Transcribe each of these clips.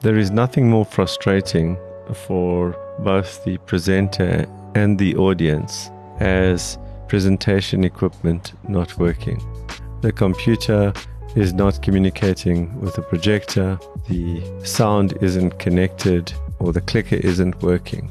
There is nothing more frustrating for both the presenter and the audience as presentation equipment not working. The computer is not communicating with the projector, the sound isn't connected, or the clicker isn't working.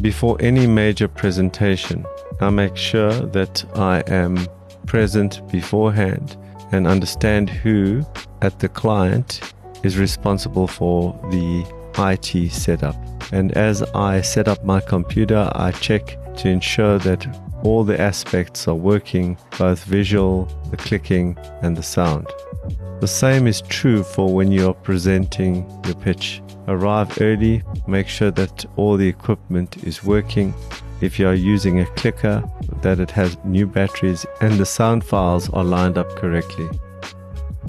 Before any major presentation, I make sure that I am present beforehand and understand who at the client is responsible for the IT setup. And as I set up my computer, I check to ensure that all the aspects are working, both visual, the clicking, and the sound. The same is true for when you are presenting your pitch. Arrive early, make sure that all the equipment is working. If you are using a clicker, that it has new batteries and the sound files are lined up correctly.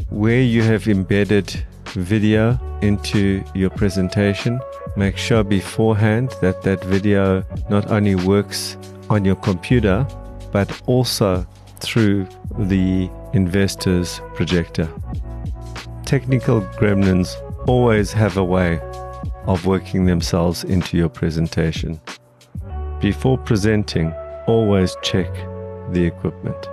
Where you have embedded video into your presentation, make sure beforehand that that video not only works on your computer but also through the investor's projector. Technical gremlins always have a way of working themselves into your presentation. Before presenting, always check the equipment.